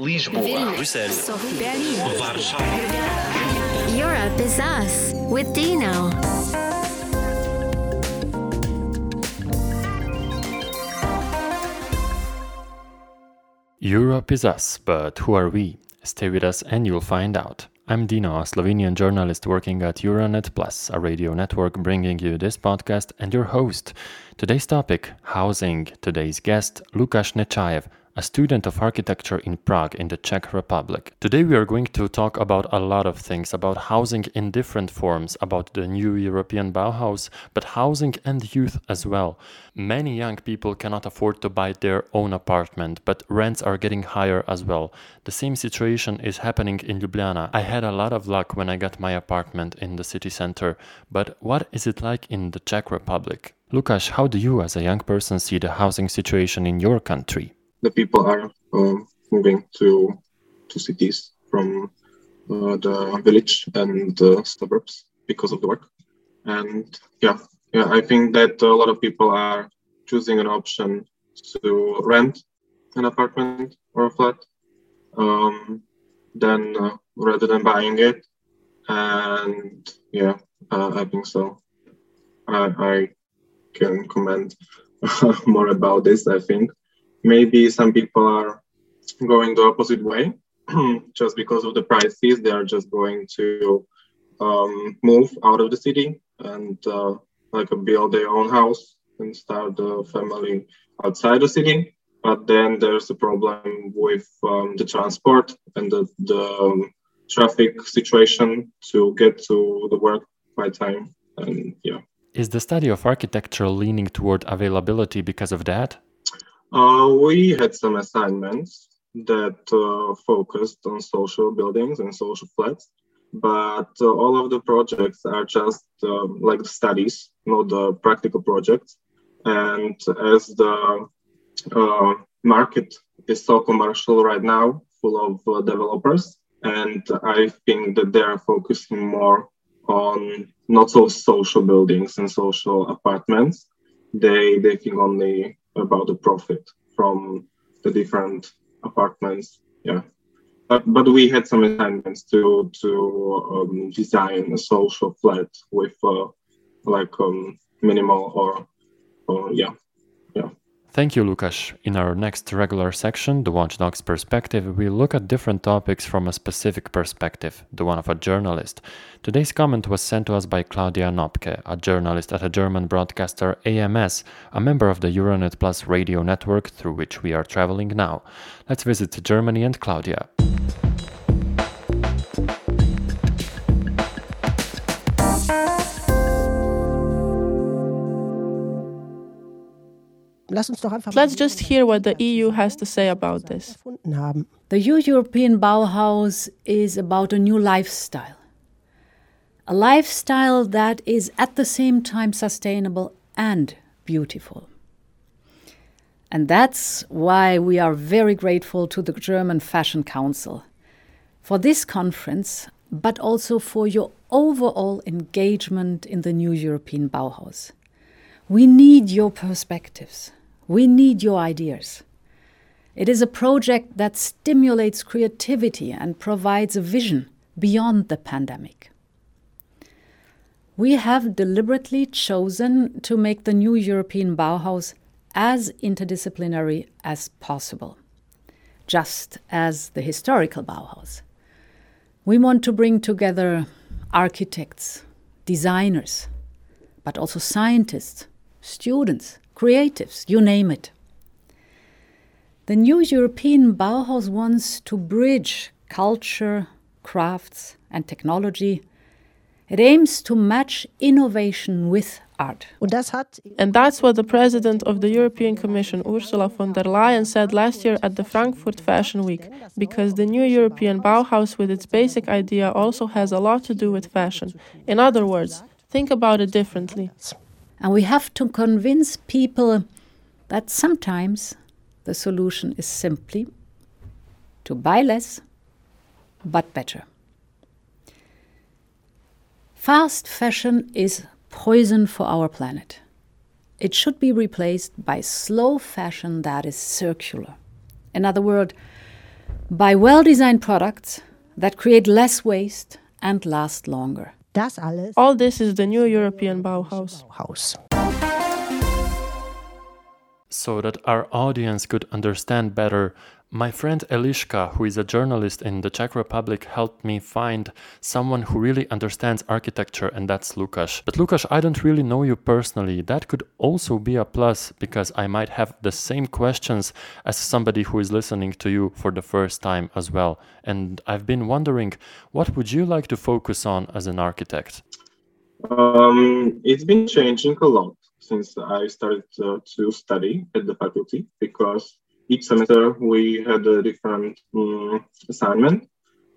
Lisboa, Bruxelles, Berlin. Warschau. Europe is us with Dino. Europe is us, but who are we? Stay with us and you'll find out. I'm Dino, a Slovenian journalist working at Euranet Plus, a radio network bringing you this podcast, and your host. Today's topic housing. Today's guest, Lukáš Nechajev, a student of architecture in Prague in the Czech Republic. Today we are going to talk about a lot of things about housing in different forms, about the new European Bauhaus, but housing and youth as well. Many young people cannot afford to buy their own apartment, but rents are getting higher as well. The same situation is happening in Ljubljana. I had a lot of luck when I got my apartment in the city center, but what is it like in the Czech Republic? Lukáš, how do you as a young person see the housing situation in your country? The people are uh, moving to to cities from uh, the village and suburbs because of the work. And yeah, yeah, I think that a lot of people are choosing an option to rent an apartment or a flat um, than uh, rather than buying it. And yeah, uh, I think so. I, I can comment more about this. I think maybe some people are going the opposite way just because of the prices they are just going to um, move out of the city and uh, like build their own house and start a family outside the city. But then there's a problem with um, the transport and the, the um, traffic situation to get to the work by time. And yeah. Is the study of architecture leaning toward availability because of that uh, we had some assignments that uh, focused on social buildings and social flats, but uh, all of the projects are just um, like studies, not the practical projects. And as the uh, market is so commercial right now, full of uh, developers, and I think that they are focusing more on not so social buildings and social apartments. They they think only about the profit from the different apartments. Yeah. But, but we had some assignments to to um, design a social flat with uh, like um, minimal or, or yeah yeah Thank you, Lukáš. In our next regular section, The Watchdog's Perspective, we look at different topics from a specific perspective, the one of a journalist. Today's comment was sent to us by Claudia Nopke, a journalist at a German broadcaster AMS, a member of the Euranet Plus radio network through which we are traveling now. Let's visit Germany and Claudia. Let's just hear what the EU has to say about this. The new European Bauhaus is about a new lifestyle. A lifestyle that is at the same time sustainable and beautiful. And that's why we are very grateful to the German Fashion Council for this conference, but also for your overall engagement in the new European Bauhaus. We need your perspectives. We need your ideas. It is a project that stimulates creativity and provides a vision beyond the pandemic. We have deliberately chosen to make the new European Bauhaus as interdisciplinary as possible, just as the historical Bauhaus. We want to bring together architects, designers, but also scientists, students, creatives, you name it. The new European Bauhaus wants to bridge culture, crafts, and technology. It aims to match innovation with art. And that's what the president of the European Commission, Ursula von der Leyen, said last year at the Frankfurt Fashion Week, because the new European Bauhaus, with its basic idea, also has a lot to do with fashion. In other words, think about it differently. And we have to convince people that sometimes the solution is simply to buy less, but better. Fast fashion is poison for our planet. It should be replaced by slow fashion that is circular. In other words, by well designed products that create less waste and last longer. Das alles All this is the new European Bauhaus. Haus. So that our audience could understand better, my friend Eliška, who is a journalist in the Czech Republic, helped me find someone who really understands architecture, and that's Lukáš. But Lukáš, I don't really know you personally. That could also be a plus because I might have the same questions as somebody who is listening to you for the first time as well. And I've been wondering, what would you like to focus on as an architect? Um, it's been changing a lot since I started uh, to study at the faculty because each semester we had a different um, assignment.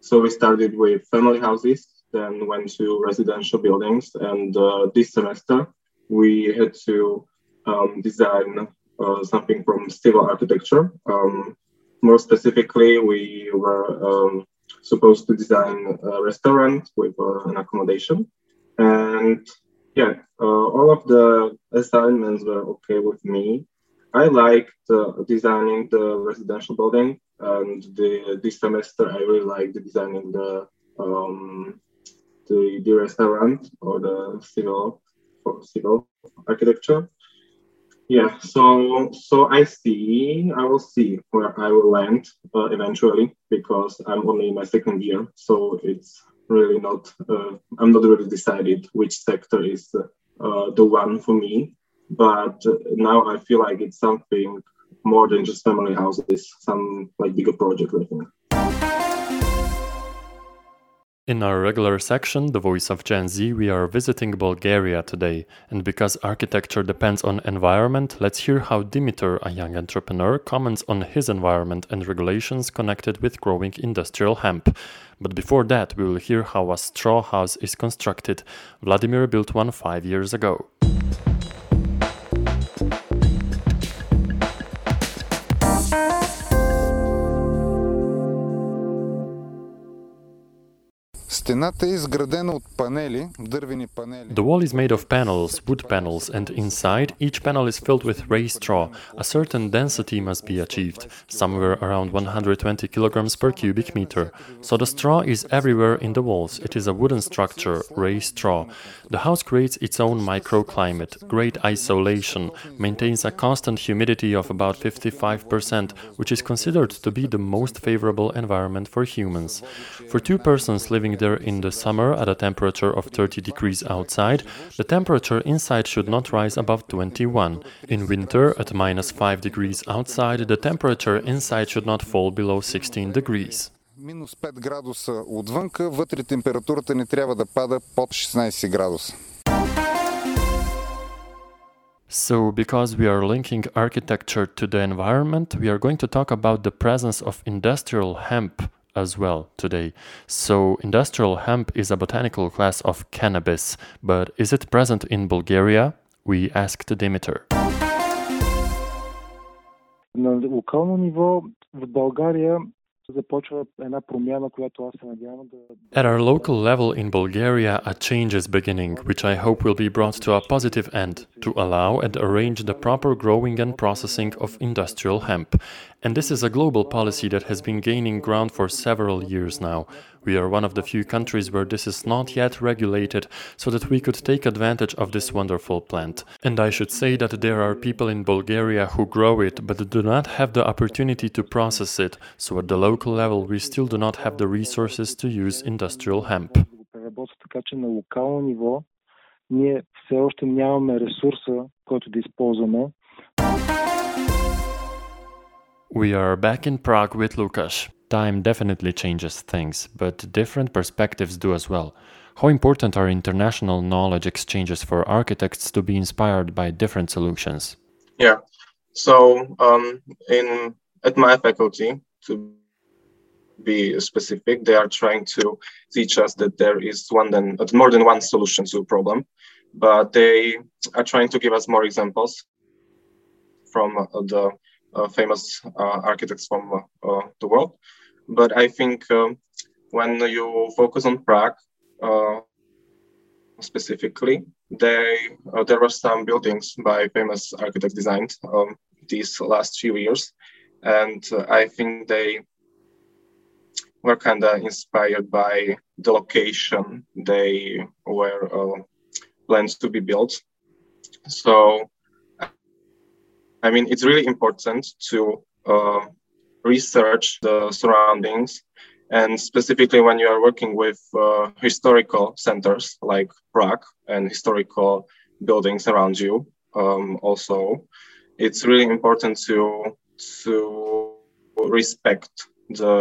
So we started with family houses, then went to residential buildings, and uh, this semester we had to um, design uh, something from civil architecture. Um, more specifically, we were um, supposed to design a restaurant with uh, an accommodation. And yeah, uh, all of the assignments were okay with me. I liked designing the residential building, and the, this semester I really liked designing the um, the, the restaurant or the civil civil architecture. Yeah, so so I see, I will see where I will land uh, eventually because I'm only in my second year, so it's really not. Uh, I'm not really decided which sector is uh, the one for me but now I feel like it's something more than just family houses, some like bigger project, I think. In our regular section, The Voice of Gen Z, we are visiting Bulgaria today. And because architecture depends on environment, let's hear how Dimitar, a young entrepreneur, comments on his environment and regulations connected with growing industrial hemp. But before that, we will hear how a straw house is constructed. Vladimir built one five years ago. The wall is made of panels, wood panels, and inside each panel is filled with raised straw. A certain density must be achieved, somewhere around 120 kilograms per cubic meter. So the straw is everywhere in the walls. It is a wooden structure, raised straw. The house creates its own microclimate, great isolation, maintains a constant humidity of about 55%, which is considered to be the most favorable environment for humans. For two persons living there in the summer at a temperature of 30 degrees outside, the temperature inside should not rise above 21. In winter, at minus 5 degrees outside, the temperature inside should not fall below 16 degrees. Минус 5 градуса отвънка, вътре температурата не трябва да пада под 16 градуса. So, because we are linking architecture to the environment, we are going to talk about the presence of industrial hemp as well today. So, industrial hemp is a botanical class of cannabis, but is it present in Bulgaria? We asked Dimitar. На локално ниво в България at our local level in Bulgaria, a change is beginning, which I hope will be brought to a positive end, to allow and arrange the proper growing and processing of industrial hemp. And this is a global policy that has been gaining ground for several years now. We are one of the few countries where this is not yet regulated, so that we could take advantage of this wonderful plant. And I should say that there are people in Bulgaria who grow it but do not have the opportunity to process it, so at the local level we still do not have the resources to use industrial hemp. We are back in Prague with Lukáš. Time definitely changes things, but different perspectives do as well. How important are international knowledge exchanges for architects to be inspired by different solutions? Yeah. So um, in at my faculty, to be specific, they are trying to teach us that there is one than more than one solution to a problem, but they are trying to give us more examples from uh, the uh, famous uh, architects from uh, uh, the world. But I think um, when you focus on Prague uh, specifically, they there were some buildings by famous architects designed um, these last few years, and I think they were kind of inspired by the location they were uh, planned to be built. So, I mean, it's really important to uh, research the surroundings and specifically when you are working with uh, historical centers like Prague and historical buildings around you, um, also, it's really important to to respect the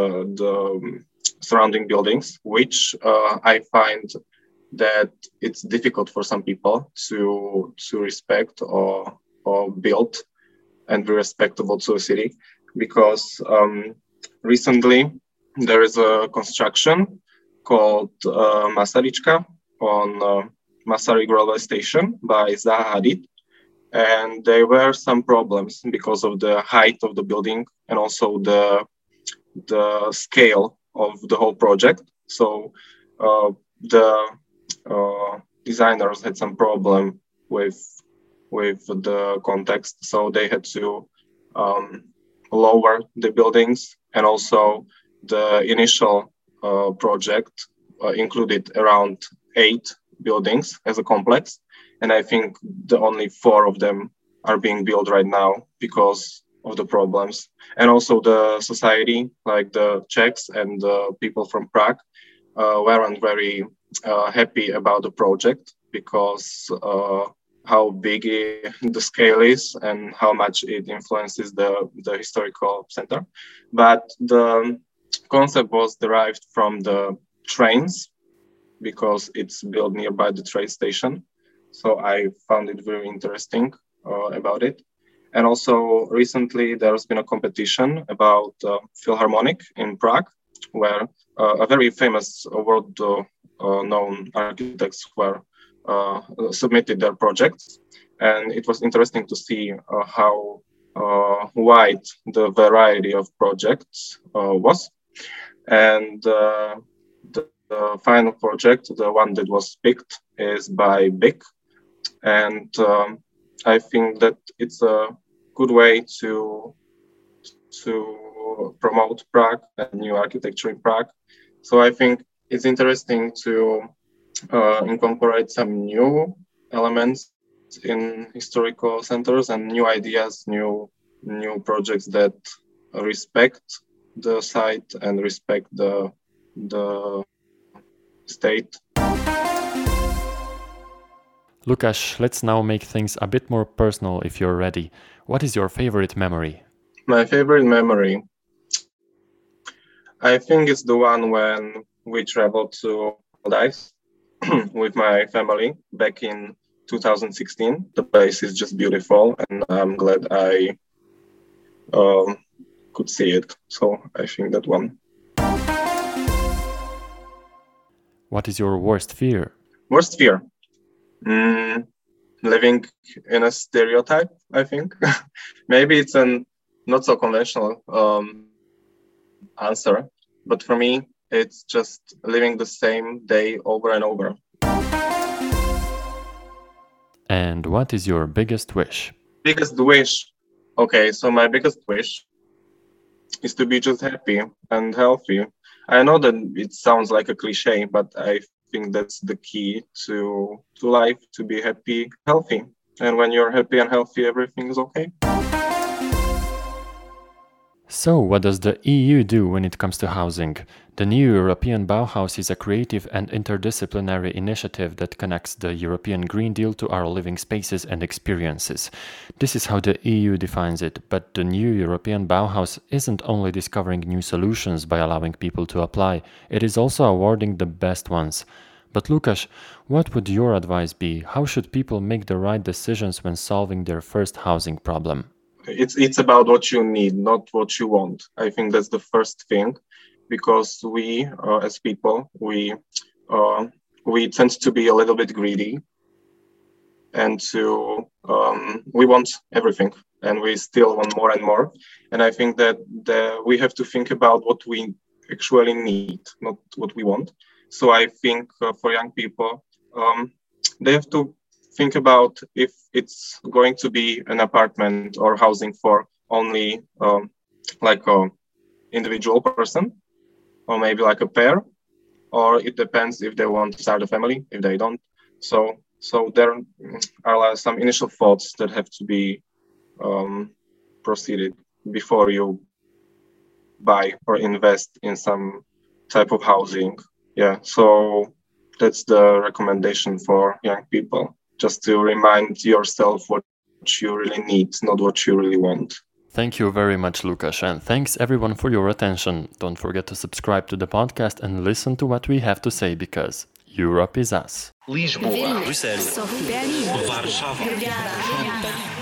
the surrounding buildings, which uh, I find that it's difficult for some people to to respect or or build and be respectable to a city because um, recently there is a construction called uh, Masaryčka on uh, Masaryk railway station by Zaha Hadid. And there were some problems because of the height of the building and also the, the scale of the whole project. So uh, the uh, designers had some problem with with the context, so they had to um, lower the buildings and also the initial uh, project uh, included around eight buildings as a complex. And I think the only four of them are being built right now because of the problems. And also the society, like the Czechs and the people from Prague, uh, weren't very uh, happy about the project because uh, how big the scale is and how much it influences the, the historical center. But the concept was derived from the trains because it's built nearby the train station. So I found it very interesting uh, about it. And also recently there's been a competition about uh, Philharmonic in Prague, where uh, a very famous world uh, uh, known architects were uh, Uh, submitted their projects. And it was interesting to see uh, how uh, wide the variety of projects was. And the, the, final project, the one that was picked, is by BIG. And um, I think that it's a good way to to promote Prague and new architecture in Prague. So I think it's interesting to uh, incorporate some new elements in historical centers and new ideas, new new projects that respect the site and respect the the state. Lukáš, let's now make things a bit more personal if you're ready. What is your favorite memory? My favorite memory. I think it's the one when we traveled to Maldives with my family back in 2016. The place is just beautiful, and I'm glad I um, could see it. So I think that one. What is your worst fear? Worst fear? Mm, living in a stereotype, I think. Maybe it's a not so conventional um, answer, but for me, it's just living the same day over and over. And what is your biggest wish? Biggest wish. Okay, so my biggest wish is to be just happy and healthy. I know that it sounds like a cliche, but I think that's the key to to life to be happy, healthy. And when you're happy and healthy, everything is okay. So, what does the EU do when it comes to housing? The new European Bauhaus is a creative and interdisciplinary initiative that connects the European Green Deal to our living spaces and experiences. This is how the EU defines it, but the new European Bauhaus isn't only discovering new solutions by allowing people to apply, it is also awarding the best ones. But Lukáš, what would your advice be? How should people make the right decisions when solving their first housing problem? It's it's about what you need not what you want. I think that's the first thing because we uh, as people we uh, we tend to be a little bit greedy and to um, we want everything and we still want more and more. And i think that the, we have to think about what we actually need not what we want. So i think uh, for young people um, they have to think about if it's going to be an apartment or housing for only um, like a individual person or maybe like a pair, or it depends if they want to start a family. If they don't, so so there are some initial thoughts that have to be um, proceeded before you buy or invest in some type of housing. Yeah, so that's the recommendation for young people, just to remind yourself what you really need, not what you really want. Thank you very much, Lukáš, and thanks everyone for your attention. Don't forget to subscribe to the podcast and listen to what we have to say because Europe is us. Lisboa, Bruxelas, Berlin, Warszawa.